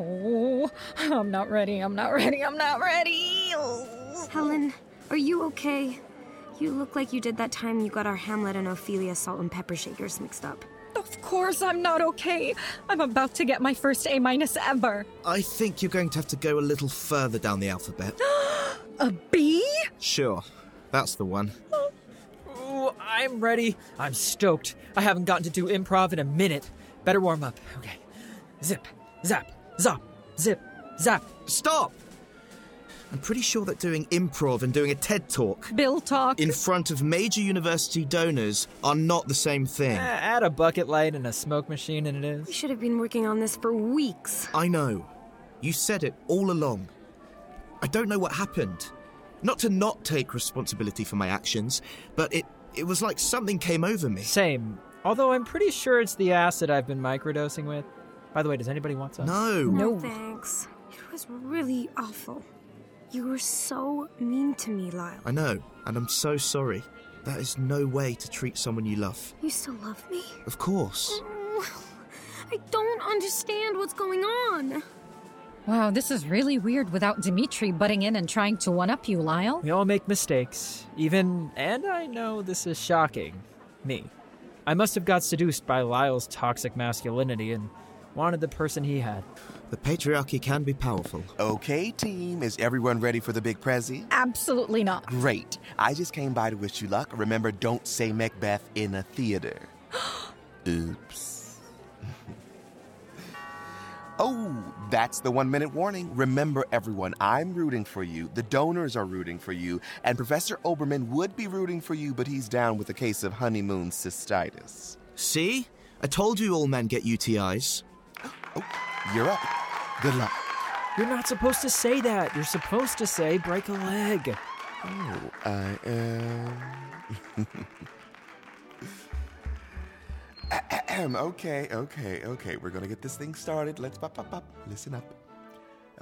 Oh, I'm not ready. I'm not ready. I'm not ready. Oh. Helen, are you okay? You look like you did that time you got our Hamlet and Ophelia salt and pepper shakers mixed up. Of course, I'm not okay. I'm about to get my first A minus ever. I think you're going to have to go a little further down the alphabet. A B? sure, that's the one. Ooh, I'm ready. I'm stoked. I haven't gotten to do improv in a minute. Better warm up. Okay. Zip, zap, zop, zip, zap. Stop! I'm pretty sure that doing improv and doing a TED talk Bill talk. in front of major university donors are not the same thing. Eh, Add a bucket light and a smoke machine, and it is. We should have been working on this for weeks. I know. You said it all along. I don't know what happened. Not to not take responsibility for my actions, but it it was like something came over me. Same. Although I'm pretty sure it's the acid I've been microdosing with. By the way, does anybody want some? No. No. thanks. It was really awful. You were so mean to me, Lyle. I know, and I'm so sorry. That is no way to treat someone you love. You still love me? Of course. Mm, I don't understand what's going on. Wow, this is really weird without Dimitri butting in and trying to one up you, Lyle. We all make mistakes. Even, and I know this is shocking, me. I must have got seduced by Lyle's toxic masculinity and wanted the person he had. The patriarchy can be powerful. Okay, team, is everyone ready for the big prezi? Absolutely not. Great. I just came by to wish you luck. Remember, don't say Macbeth in a theater. Oops. oh, that's the one minute warning. Remember, everyone, I'm rooting for you. The donors are rooting for you. And Professor Oberman would be rooting for you, but he's down with a case of honeymoon cystitis. See? I told you all men get UTIs. Oh, you're up. Good luck. You're not supposed to say that. You're supposed to say break a leg. Oh, I am. Okay, okay, okay. We're gonna get this thing started. Let's pop, pop, pop. Listen up.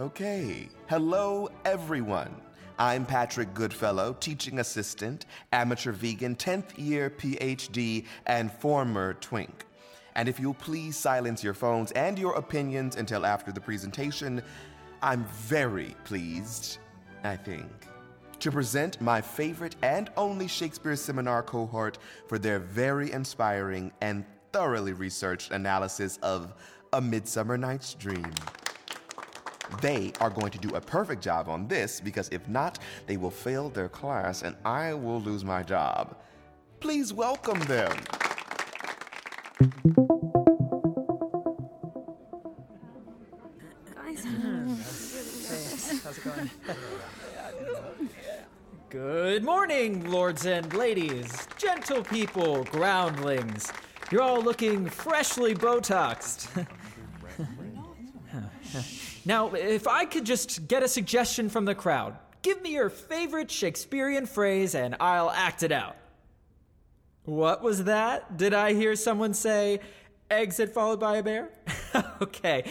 Okay. Hello, everyone. I'm Patrick Goodfellow, teaching assistant, amateur vegan, 10th year PhD, and former twink. And if you'll please silence your phones and your opinions until after the presentation, I'm very pleased, I think, to present my favorite and only Shakespeare seminar cohort for their very inspiring and thoroughly researched analysis of A Midsummer Night's Dream. They are going to do a perfect job on this because if not, they will fail their class and I will lose my job. Please welcome them. Guys, How's it going? Good morning, lords and ladies, gentle people, groundlings. You're all looking freshly Botoxed. now, if I could just get a suggestion from the crowd, give me your favorite Shakespearean phrase and I'll act it out. What was that? Did I hear someone say, exit followed by a bear? okay,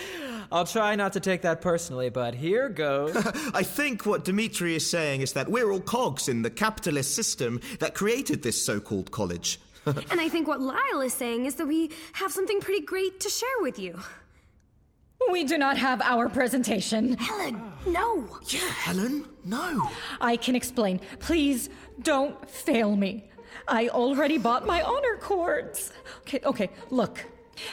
I'll try not to take that personally, but here goes. I think what Dimitri is saying is that we're all cogs in the capitalist system that created this so called college. and I think what Lyle is saying is that we have something pretty great to share with you. We do not have our presentation. Helen, no. yeah, Helen? No. I can explain. Please don't fail me. I already bought my honor cords. Okay, okay, look.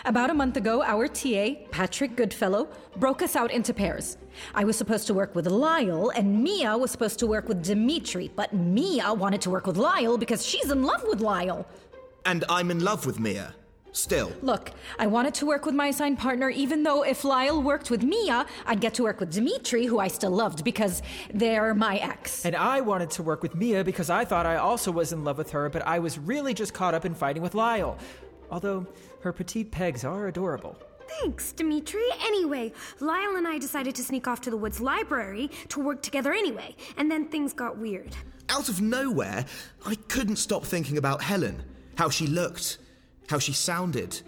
About a month ago, our TA, Patrick Goodfellow, broke us out into pairs. I was supposed to work with Lyle, and Mia was supposed to work with Dimitri, but Mia wanted to work with Lyle because she's in love with Lyle. And I'm in love with Mia. Still. Look, I wanted to work with my assigned partner, even though if Lyle worked with Mia, I'd get to work with Dimitri, who I still loved because they're my ex. And I wanted to work with Mia because I thought I also was in love with her, but I was really just caught up in fighting with Lyle. Although her petite pegs are adorable. Thanks, Dimitri. Anyway, Lyle and I decided to sneak off to the Woods Library to work together anyway, and then things got weird. Out of nowhere, I couldn't stop thinking about Helen. How she looked, how she sounded,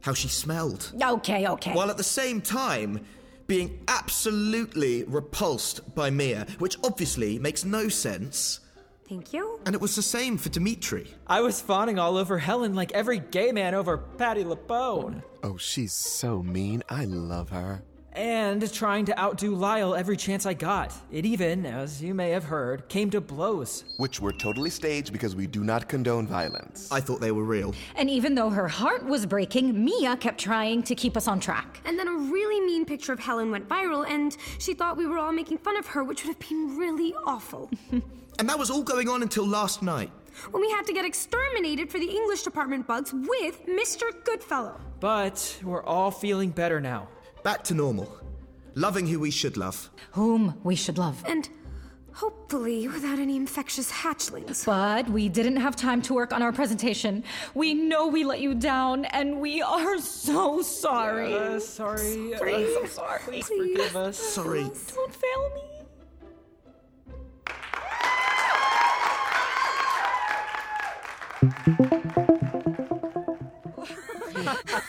how she smelled. Okay, okay. While at the same time, being absolutely repulsed by Mia, which obviously makes no sense. Thank you. And it was the same for Dimitri. I was fawning all over Helen like every gay man over Patti LuPone. Oh, she's so mean. I love her. And trying to outdo Lyle every chance I got. It even, as you may have heard, came to blows. Which were totally staged because we do not condone violence. I thought they were real. And even though her heart was breaking, Mia kept trying to keep us on track. And then a really mean picture of Helen went viral, and she thought we were all making fun of her, which would have been really awful. And that was all going on until last night. when we had to get exterminated for the English department bugs with Mr. Goodfellow. But we're all feeling better now. Back to normal. Loving who we should love. Whom we should love. And hopefully without any infectious hatchlings. But we didn't have time to work on our presentation. We know we let you down, and we are so sorry. Uh, sorry. Please, uh, sorry. Please Please. forgive us. Sorry. Don't fail me.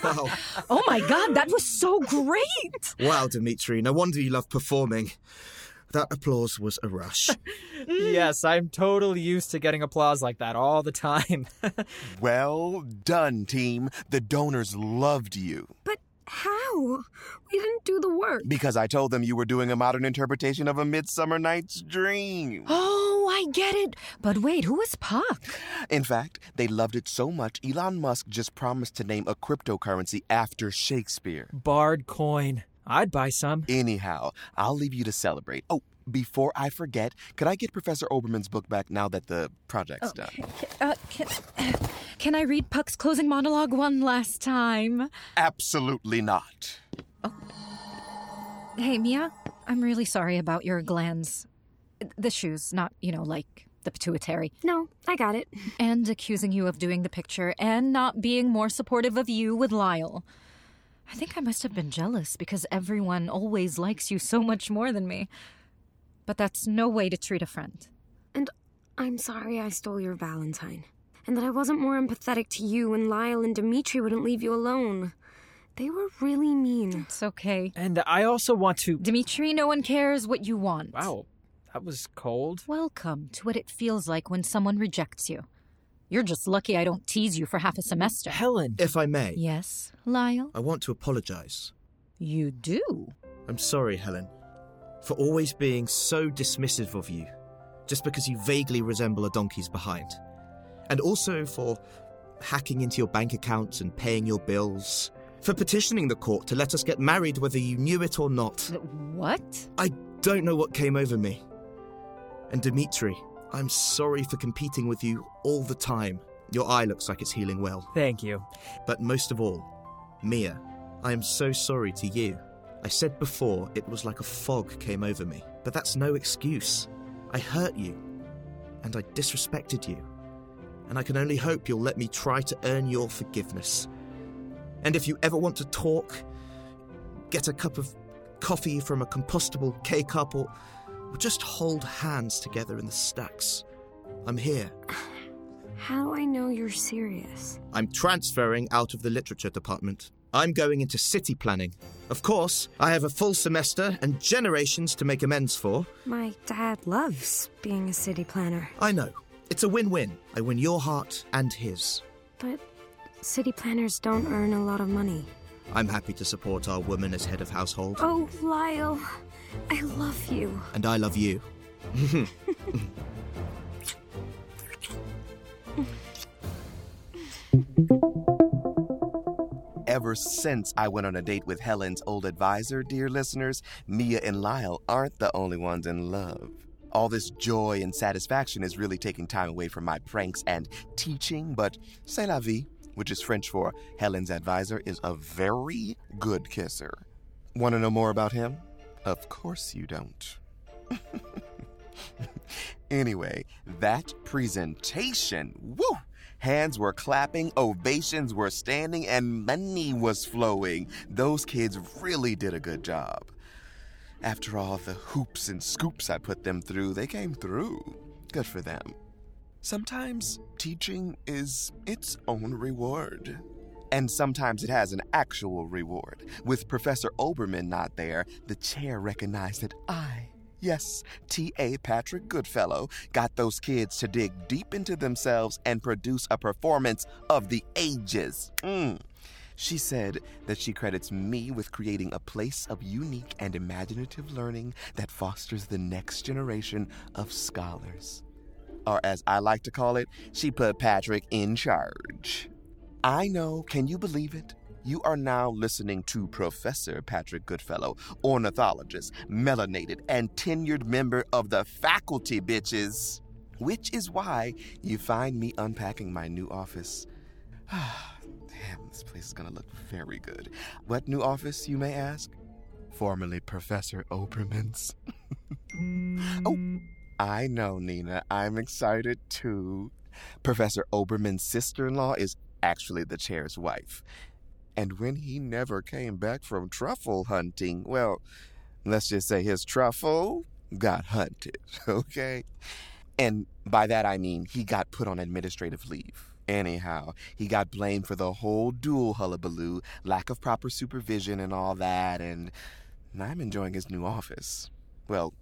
Wow. Oh my god, that was so great! wow, Dimitri. No wonder you love performing. That applause was a rush. Mm. Yes, I'm totally used to getting applause like that all the time. Well done, team. The donors loved you. But how? We didn't do the work. Because I told them you were doing a modern interpretation of A Midsummer Night's Dream. Oh, I get it. But wait, who is Puck? In fact, they loved it so much, Elon Musk just promised to name a cryptocurrency after Shakespeare. Bard coin. I'd buy some. Anyhow, I'll leave you to celebrate. Oh, before I forget, could I get Professor Oberman's book back now that the project's done? Uh, can, can I read Puck's closing monologue one last time? Absolutely not. Oh. Hey, Mia, I'm really sorry about your glands. The shoes, not, you know, like the pituitary. No, I got it. And accusing you of doing the picture and not being more supportive of you with Lyle. I think I must have been jealous because everyone always likes you so much more than me. But that's no way to treat a friend. And I'm sorry I stole your Valentine. And that I wasn't more empathetic to you when Lyle and Dimitri wouldn't leave you alone. They were really mean. It's okay. And I also want to. Dimitri, no one cares what you want. Wow, that was cold. Welcome to what it feels like when someone rejects you. You're just lucky I don't tease you for half a semester. Helen. if I may, Yes, Lyle? I want to apologize. You do? I'm sorry, Helen, for always being so dismissive of you, just because you vaguely resemble a donkey's behind. And also for hacking into your bank accounts and paying your bills. For petitioning the court to let us get married whether you knew it or not. What? I don't know what came over me. And Dimitri, I'm sorry for competing with you all the time. Your eye looks like it's healing well. Thank you. But most of all, Mia, I am so sorry to you. I said before it was like a fog came over me, but that's no excuse. I hurt you, and I disrespected you, and I can only hope you'll let me try to earn your forgiveness. And if you ever want to talk, get a cup of coffee from a compostable K cup, or, or just hold hands together in the stacks. I'm here. How do I know you're serious? I'm transferring out of the literature department. I'm going into city planning. Of course, I have a full semester and generations to make amends for. My dad loves being a city planner, I know. It's a win win. I win your heart and his. but city planners don't earn a lot of money. I'm happy to support our woman as head of household, Oh, Lyle, I love you. and I love you. Ever since I went on a date with Helen's old advisor, dear listeners, Mia and Lyle aren't the only ones in love. All this joy and satisfaction is really taking time away from my pranks and teaching, but c'est la vie, which is French for Helen's advisor, is a very good kisser. Want to know more about him? Of course you don't. anyway, that presentation, woo! Hands were clapping, ovations were standing, and money was flowing. Those kids really did a good job. After all the hoops and scoops I put them through, they came through. Good for them. Sometimes teaching is its own reward. And sometimes it has an actual reward. With Professor Oberman not there, the chair recognized that I, yes, T.A. Patrick Goodfellow, got those kids to dig deep into themselves and produce a performance of the ages. Mm. She said that she credits me with creating a place of unique and imaginative learning that fosters the next generation of scholars. Or, as I like to call it, she put Patrick in charge. I know, can you believe it? You are now listening to Professor Patrick Goodfellow, ornithologist, melanated, and tenured member of the faculty, bitches. Which is why you find me unpacking my new office. Damn, this place is gonna look very good. What new office, you may ask? Formerly Professor Oberman's. oh, I know, Nina. I'm excited too. Professor Oberman's sister in law is actually the chair's wife. And when he never came back from truffle hunting, well, let's just say his truffle got hunted, okay? And by that I mean he got put on administrative leave. Anyhow, he got blamed for the whole duel hullabaloo, lack of proper supervision, and all that, and I'm enjoying his new office. Well,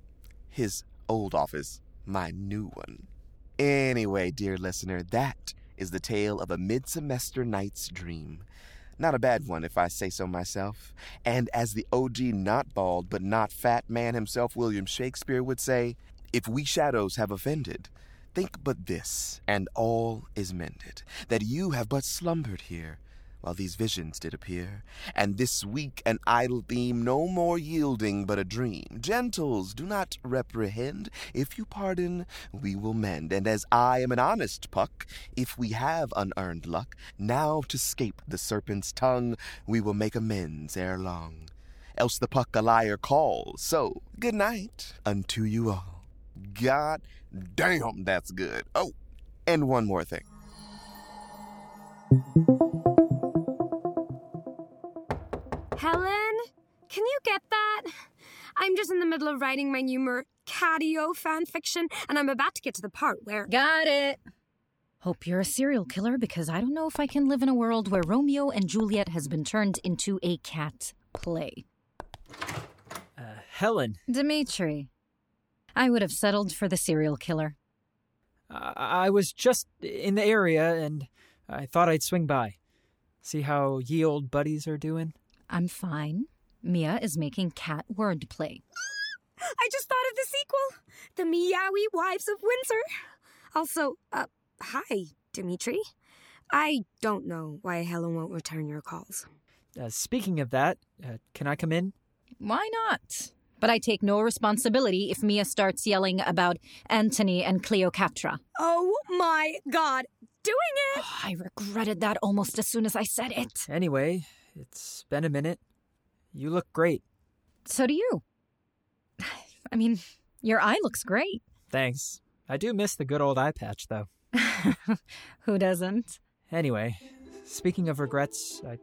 his old office, my new one. Anyway, dear listener, that is the tale of a mid semester night's dream. Not a bad one, if I say so myself. And as the OG not bald but not fat man himself, William Shakespeare, would say, if we shadows have offended, think but this, and all is mended, that you have but slumbered here, while these visions did appear, and this weak and idle theme no more yielding but a dream. Gentles, do not reprehend. If you pardon, we will mend. And as I am an honest puck, if we have unearned luck, now to scape the serpent's tongue, we will make amends ere long. Else the puck a liar calls. So, good night unto you all. God damn, that's good. Oh, and one more thing. Helen, can you get that? I'm just in the middle of writing my new Mercutio fan fiction, and I'm about to get to the part where. Got it. Hope you're a serial killer because I don't know if I can live in a world where Romeo and Juliet has been turned into a cat play. Uh, Helen, Dimitri, I would have settled for the serial killer. I-, I was just in the area and I thought I'd swing by. See how ye old buddies are doing? I'm fine. Mia is making cat wordplay. I just thought of the sequel The Meowie Wives of Windsor. Also, uh, hi, Dimitri. I don't know why Helen won't return your calls. Uh, speaking of that, uh, can I come in? Why not? But I take no responsibility if Mia starts yelling about Antony and Cleopatra. Oh my god, doing it! I regretted that almost as soon as I said it. Anyway, it's been a minute. You look great. So do you. I mean, your eye looks great. Thanks. I do miss the good old eye patch, though. Who doesn't? Anyway, speaking of regrets, I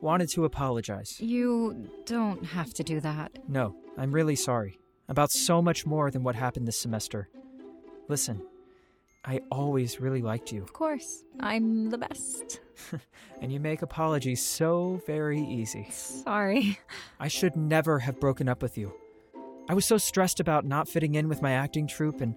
wanted to apologize. You don't have to do that. No, I'm really sorry. About so much more than what happened this semester. Listen, I always really liked you, Of course, I'm the best. and you make apologies so very easy. Sorry. I should never have broken up with you. I was so stressed about not fitting in with my acting troupe, and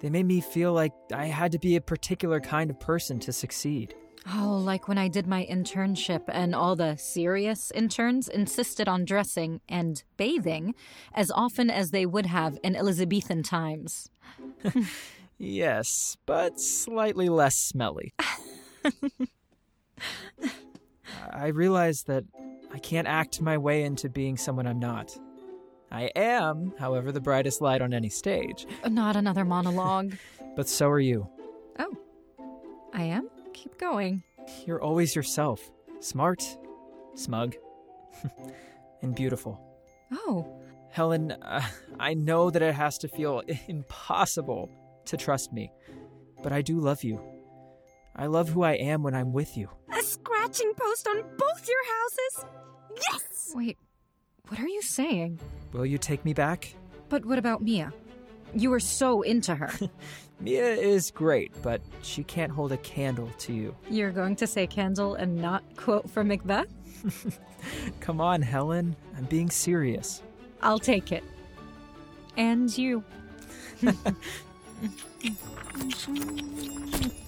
they made me feel like I had to be a particular kind of person to succeed. Oh, like when I did my internship and all the serious interns insisted on dressing and bathing as often as they would have in Elizabethan times. Yes, but slightly less smelly. I realize that I can't act my way into being someone I'm not. I am, however, the brightest light on any stage, Not another monologue. but so are you. oh, I am? Keep going. You're always yourself smart, smug, and beautiful. Oh, Helen, uh, I know that it has to feel impossible to trust me, but I do love you. I love who I am when I'm with you. A scratching post on both your houses? Yes! wait. What are you saying? Will you take me back? But what about Mia? You were so into her. Mia is great, but she can't hold a candle to you. You're going to say candle and not quote from Macbeth? Come on, Helen. I'm being serious. I'll take it. And you. 嗯嗯嗯。